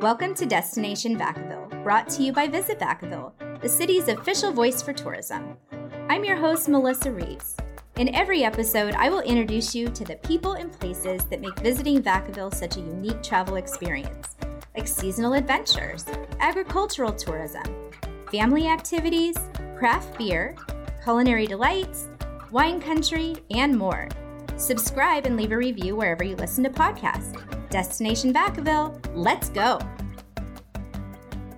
Welcome to Destination Vacaville, brought to you by Visit Vacaville, the city's official voice for tourism. I'm your host, Melyssa Reeves. In every episode, I will introduce you to the people and places that make visiting Vacaville such a unique travel experience, like seasonal adventures, agricultural tourism, family activities, craft beer, culinary delights, wine country, and more. Subscribe and leave a review wherever you listen to podcasts. Destination Vacaville, let's go!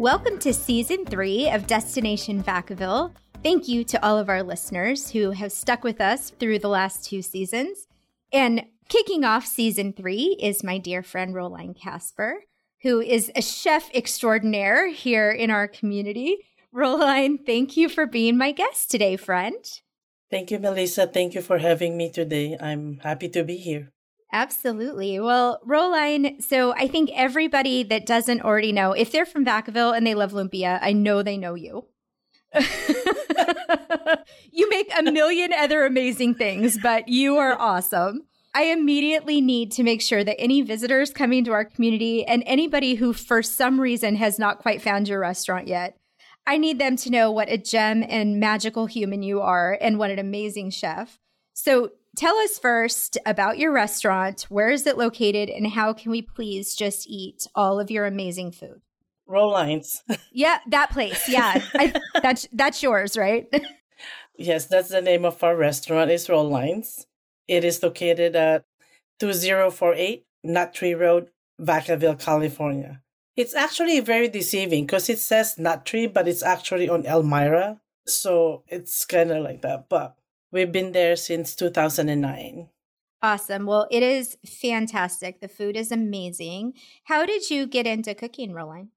Welcome to season three of Destination Vacaville. Thank you to all of our listeners who have stuck with us through the last two seasons. And kicking off season three is my dear friend Roline Casper, who is a chef extraordinaire here in our community. Roline, thank you for being my guest today, friend. Thank you, Melyssa. Thank you for having me today. I'm happy to be here. Absolutely. Well, Roline, so I think everybody that doesn't already know, if they're from Vacaville and they love lumpia, I know they know you. you make a million other amazing things, but you are awesome. I immediately need to make sure that any visitors coming to our community and anybody who for some reason has not quite found your restaurant yet, I need them to know what a gem and magical human you are and what an amazing chef. So tell us first about your restaurant. Where is it located and how can we please just eat all of your amazing food? Roline's. yeah, that place. Yeah. I, that's that's yours, right? yes, that's the name of our restaurant is Roline's. It is located at 2048 Nut Tree Road, Vacaville, California. It's actually very deceiving because it says Nut Tree, but it's actually on Elmira. So it's kind of like that. But we've been there since 2009. Awesome. Well, it is fantastic. The food is amazing. How did you get into cooking, Roline?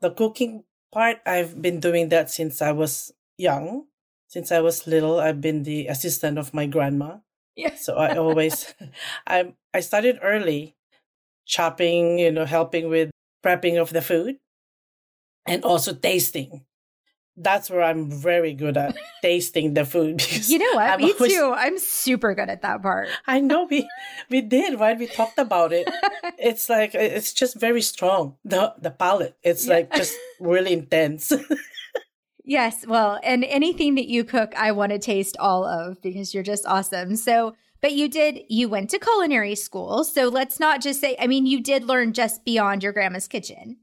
The cooking part, I've been doing that since I was young. Since I was little, I've been the assistant of my grandma. Yeah. So I always, I I started early, chopping, you know, helping with prepping of the food, and also tasting. That's where I'm very good at tasting the food. you know what? I'm Me always, too. I'm super good at that part. I know we we did right. We talked about it. it's like it's just very strong. The the palate. It's yeah. like just really intense. yes. Well, and anything that you cook, I want to taste all of because you're just awesome. So. But you did, you went to culinary school. So let's not just say, I mean, you did learn just beyond your grandma's kitchen.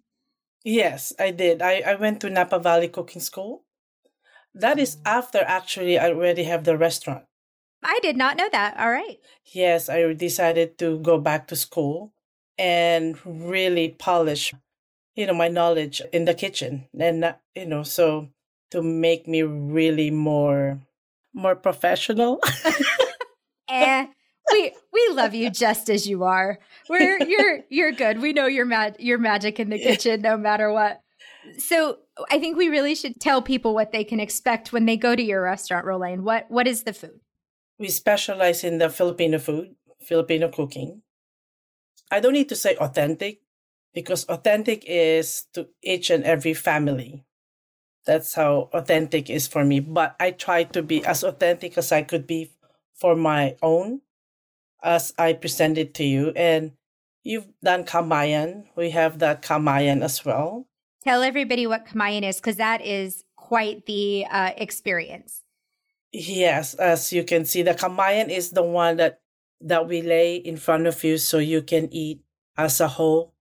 Yes, I did. I, I went to Napa Valley Cooking School. That is after actually I already have the restaurant. I did not know that. All right. Yes, I decided to go back to school and really polish, you know, my knowledge in the kitchen. And, you know, so to make me really more, more professional. eh we we love you just as you are. We're you're you're good. We know you're mad you're magic in the kitchen no matter what. So I think we really should tell people what they can expect when they go to your restaurant, Roline. What what is the food? We specialize in the Filipino food, Filipino cooking. I don't need to say authentic because authentic is to each and every family. That's how authentic is for me. But I try to be as authentic as I could be for my own as I presented to you. And you've done Kamayan. We have that Kamayan as well. Tell everybody what Kamayan is because that is quite the uh, experience. Yes, as you can see, the Kamayan is the one that that we lay in front of you so you can eat as a whole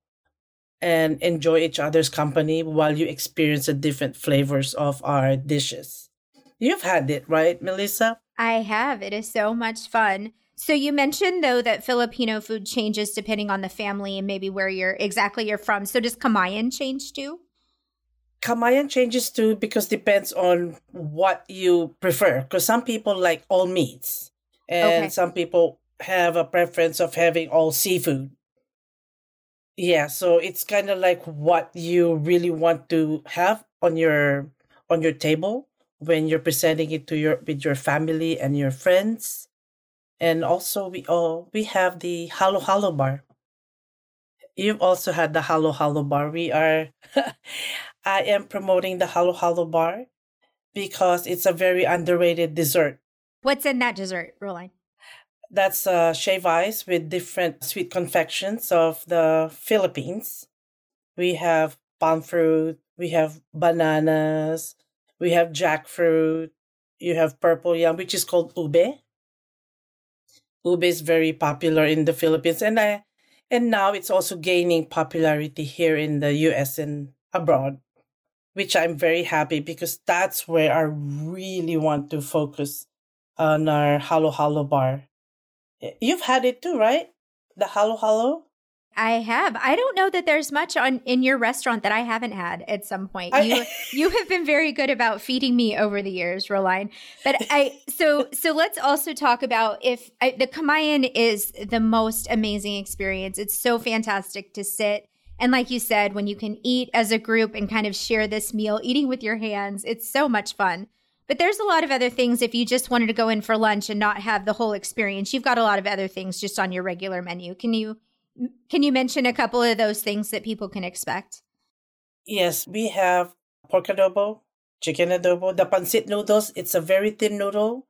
and enjoy each other's company while you experience the different flavors of our dishes. You've had it, right, Melyssa? I have. It is so much fun. So you mentioned though that Filipino food changes depending on the family and maybe where you're exactly you're from. So does Kamayan change too? Kamayan changes too because depends on what you prefer. Because some people like all meats, and okay. some people have a preference of having all seafood. Yeah, so it's kind of like what you really want to have on your on your table when you're presenting it to your with your family and your friends and also we oh we have the Halo Halo bar. You've also had the Halo Halo bar. We are I am promoting the Halo Halo bar because it's a very underrated dessert. What's in that dessert, Roline? That's uh, shave ice with different sweet confections of the Philippines. We have palm fruit. We have bananas. We have jackfruit. You have purple yam, which is called ube. Ube is very popular in the Philippines, and I, and now it's also gaining popularity here in the U.S. and abroad, which I'm very happy because that's where I really want to focus on our halo halo bar. You've had it too, right? The halo halo. I have. I don't know that there's much on in your restaurant that I haven't had at some point. You you have been very good about feeding me over the years, Roline. But I so so let's also talk about if I, the Kamayan is the most amazing experience. It's so fantastic to sit and like you said, when you can eat as a group and kind of share this meal, eating with your hands, it's so much fun. But there's a lot of other things if you just wanted to go in for lunch and not have the whole experience. You've got a lot of other things just on your regular menu. Can you can you mention a couple of those things that people can expect? Yes, we have pork adobo, chicken adobo, the pancit noodles. It's a very thin noodle,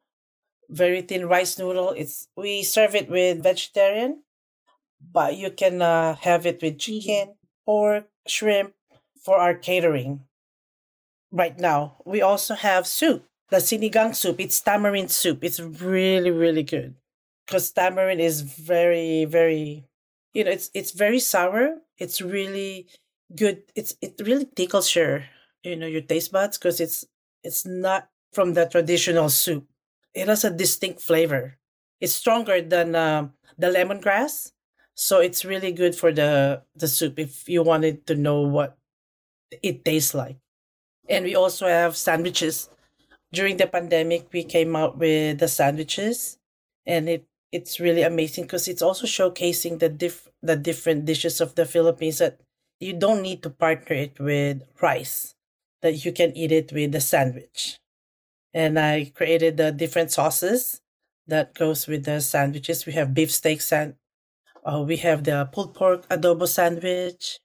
very thin rice noodle. It's we serve it with vegetarian, but you can uh, have it with chicken, pork, shrimp for our catering. Right now, we also have soup, the sinigang soup. It's tamarind soup. It's really really good because tamarind is very very you know it's it's very sour. It's really good. It's it really tickles your you know your taste buds because it's it's not from the traditional soup. It has a distinct flavor. It's stronger than uh, the lemongrass so it's really good for the the soup if you wanted to know what it tastes like. And we also have sandwiches. During the pandemic we came out with the sandwiches and it it's really amazing because it's also showcasing the diff the different dishes of the Philippines that you don't need to partner it with rice that you can eat it with the sandwich. And i created the different sauces that goes with the sandwiches. We have beef steak sand uh, we have the pulled pork adobo sandwich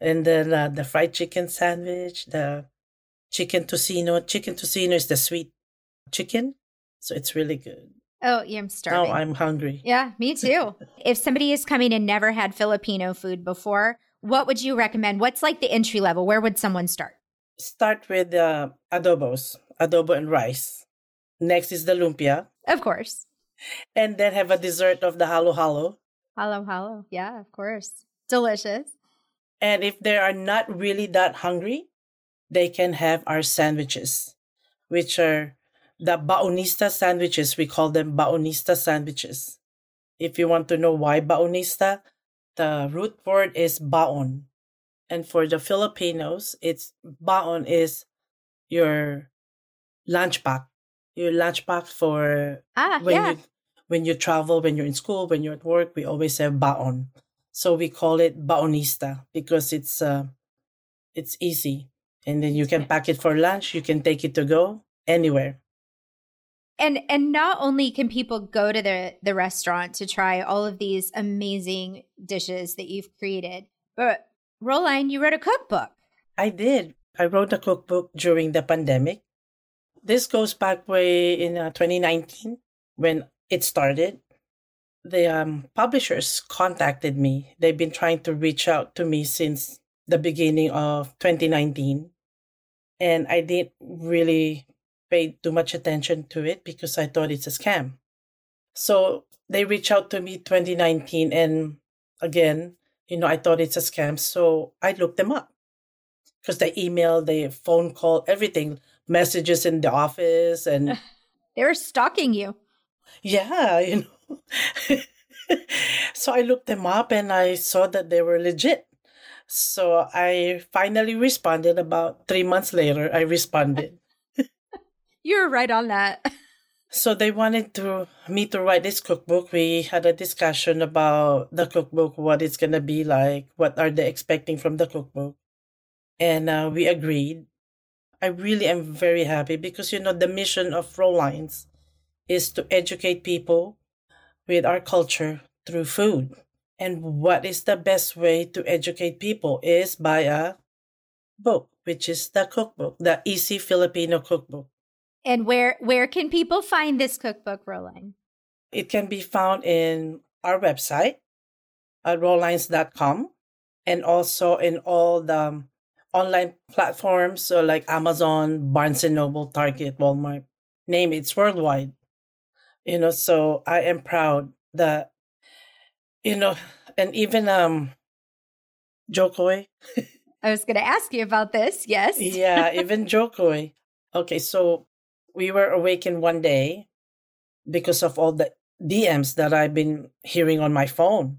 and then uh, the fried chicken sandwich the chicken tocino chicken tocino is the sweet chicken so it's really good Oh, yeah, I'm starving. Oh, I'm hungry. Yeah, me too. if somebody is coming and never had Filipino food before, what would you recommend? What's like the entry level? Where would someone start? Start with uh, adobos, adobo and rice. Next is the lumpia. Of course. And then have a dessert of the halo halo. Halo halo. Yeah, of course. Delicious. And if they are not really that hungry, they can have our sandwiches, which are the baonista sandwiches, we call them baonista sandwiches. If you want to know why baonista, the root word is baon. And for the Filipinos, it's baon is your lunch pack. Your lunch pack for ah, when yeah. you when you travel, when you're in school, when you're at work, we always have baon. So we call it baonista because it's uh it's easy. And then you can pack it for lunch, you can take it to go anywhere and and not only can people go to the the restaurant to try all of these amazing dishes that you've created but roline you wrote a cookbook. I did. I wrote a cookbook during the pandemic. This goes back way in uh, 2019 when it started. The um, publishers contacted me. They've been trying to reach out to me since the beginning of 2019 and i didn't really paid too much attention to it because I thought it's a scam. So they reached out to me 2019 and again, you know, I thought it's a scam. So I looked them up because the email, the phone call, everything, messages in the office and they were stalking you. Yeah, you know. so I looked them up and I saw that they were legit. So I finally responded about three months later. I responded. You were right on that. So they wanted to me to write this cookbook. We had a discussion about the cookbook, what it's gonna be like, what are they expecting from the cookbook, and uh, we agreed. I really am very happy because you know the mission of Roline's is to educate people with our culture through food. And what is the best way to educate people is by a book, which is the cookbook, the Easy Filipino Cookbook. And where where can people find this cookbook, Roline? It can be found in our website at rolines.com. and also in all the um, online platforms, so like Amazon, Barnes and Noble, Target, Walmart, name it, it's worldwide. You know, so I am proud that, you know, and even um Jo Koy. I was going to ask you about this. Yes. yeah, even Jo Koy. Okay, so we were awakened one day because of all the DMs that I've been hearing on my phone.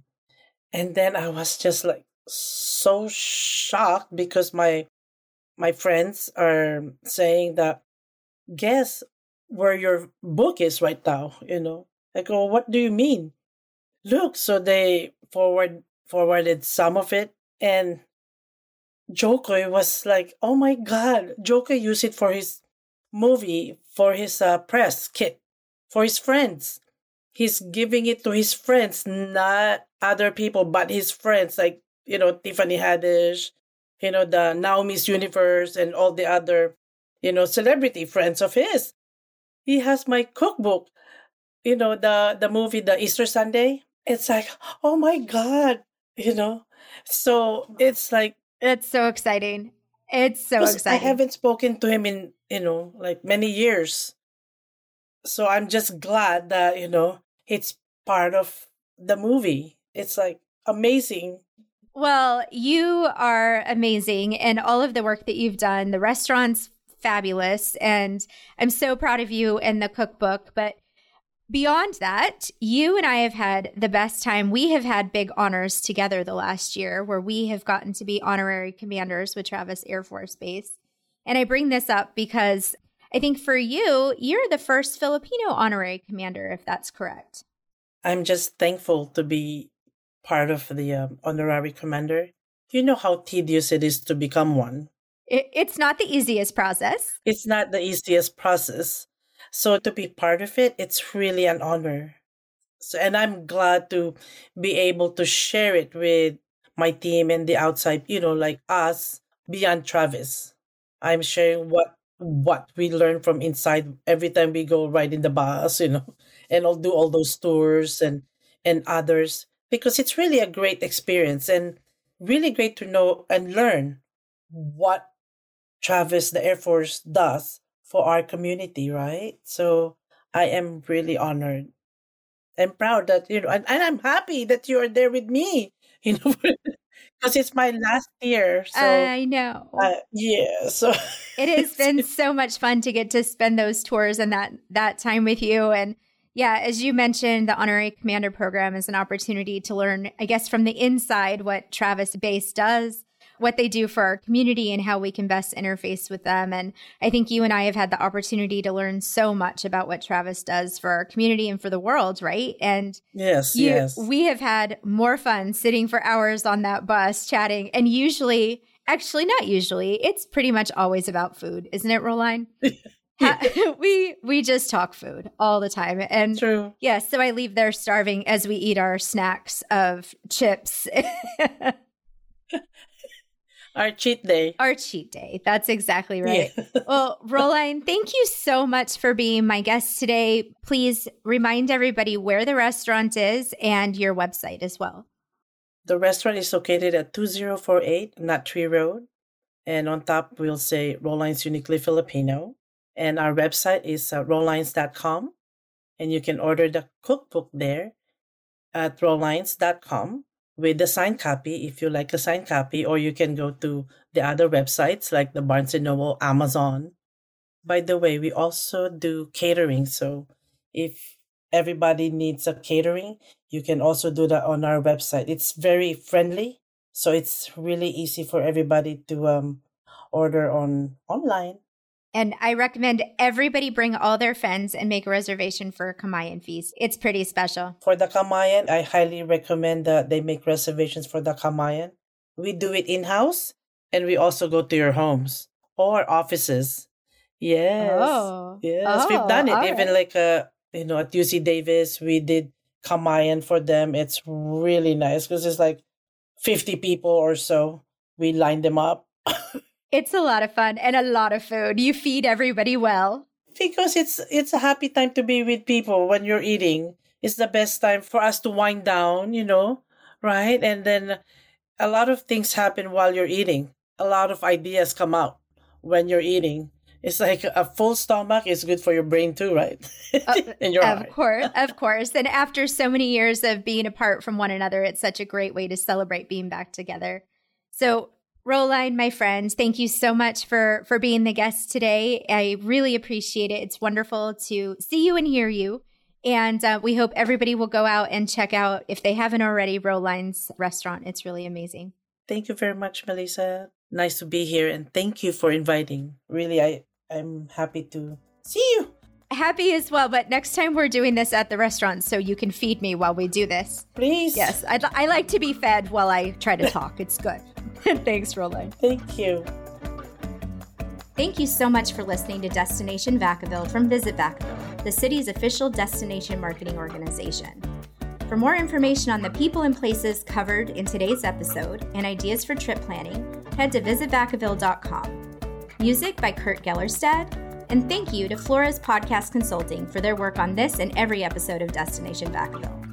And then I was just like so shocked because my my friends are saying that guess where your book is right now, you know. I go, what do you mean? Look, so they forward forwarded some of it and Jo Koy was like, oh my god, Jo Koy used it for his movie, for his uh, press kit, for his friends. He's giving it to his friends, not other people, but his friends, like, you know, Tiffany Haddish, you know, the Now Miss Universe, and all the other, you know, celebrity friends of his. He has my cookbook, you know, the, the movie, The Easter Sunday. It's like, oh my God, you know, so it's like it's so exciting. It's so exciting. I haven't spoken to him in you know like many years, so I'm just glad that you know it's part of the movie. It's like amazing. Well, you are amazing, and all of the work that you've done. The restaurant's fabulous, and I'm so proud of you and the cookbook. But Beyond that, you and I have had the best time. We have had big honors together the last year where we have gotten to be honorary commanders with Travis Air Force Base. And I bring this up because I think for you, you're the first Filipino honorary commander, if that's correct. I'm just thankful to be part of the um, honorary commander. Do you know how tedious it is to become one. It, it's not the easiest process. It's not the easiest process. So to be part of it, it's really an honor. So, and I'm glad to be able to share it with my team and the outside, you know, like us beyond Travis. I'm sharing what what we learn from inside every time we go ride in the bus, you know, and I'll do all those tours and and others because it's really a great experience and really great to know and learn what Travis, the Air Force, does for our community, right? So I am really honored and proud that, you know, and, and I'm happy that you are there with me, you know, because it's my last year. So I know. Uh, yeah. So it has been so much fun to get to spend those tours and that, that time with you. And yeah, as you mentioned, the Honorary Commander Program is an opportunity to learn, I guess, from the inside what Travis Base does what they do for our community and how we can best interface with them. And I think you and I have had the opportunity to learn so much about what Travis does for our community and for the world, right? And yes, you, yes. we have had more fun sitting for hours on that bus chatting. And usually, actually, not usually, it's pretty much always about food, isn't it, Roline? we we just talk food all the time and True. yeah so i leave there starving as we eat our snacks of chips our cheat day. Our cheat day. That's exactly right. Yeah. well, Roline, thank you so much for being my guest today. Please remind everybody where the restaurant is and your website as well. The restaurant is located at 2048 Nut Tree Road. And on top, we'll say Roline's Uniquely Filipino. And our website is uh, rolines.com. And you can order the cookbook there at rolines.com with the signed copy if you like a signed copy, or you can go to the other websites like the Barnes and Noble, Amazon. By the way, we also do catering. So if everybody needs a catering, you can also do that on our website. It's very friendly. So it's really easy for everybody to um, order on online. And I recommend everybody bring all their friends and make a reservation for a Kamayan feast. It's pretty special. For the Kamayan, I highly recommend that they make reservations for the Kamayan. We do it in house and we also go to your homes or offices. Yes. Oh. Yes. Oh, We've done it. Even like uh you know, at UC Davis, we did Kamayan for them. It's really nice because it's like 50 people or so. We line them up. It's a lot of fun and a lot of food. You feed everybody well. Because it's it's a happy time to be with people when you're eating. It's the best time for us to wind down, you know, right? And then a lot of things happen while you're eating. A lot of ideas come out when you're eating. It's like a full stomach is good for your brain too, right? Uh, your of heart. course, of course. And after so many years of being apart from one another, it's such a great way to celebrate being back together. So, Roline, my friend, thank you so much for for being the guest today. I really appreciate it. It's wonderful to see you and hear you. And uh, we hope everybody will go out and check out, if they haven't already, Roline's restaurant. It's really amazing. Thank you very much, Melyssa. Nice to be here, and thank you for inviting. Really, I I'm happy to see you. Happy as well, but next time we're doing this at the restaurant, so you can feed me while we do this. Please. Yes, I'd, I like to be fed while I try to talk. it's good. Thanks, Roline. Thank you. Thank you so much for listening to Destination Vacaville from Visit Vacaville, the city's official destination marketing organization. For more information on the people and places covered in today's episode and ideas for trip planning, head to visitvacaville.com. Music by Kurt Gellerstad. And thank you to Flores Podcast Consulting for their work on this and every episode of Destination Vacaville.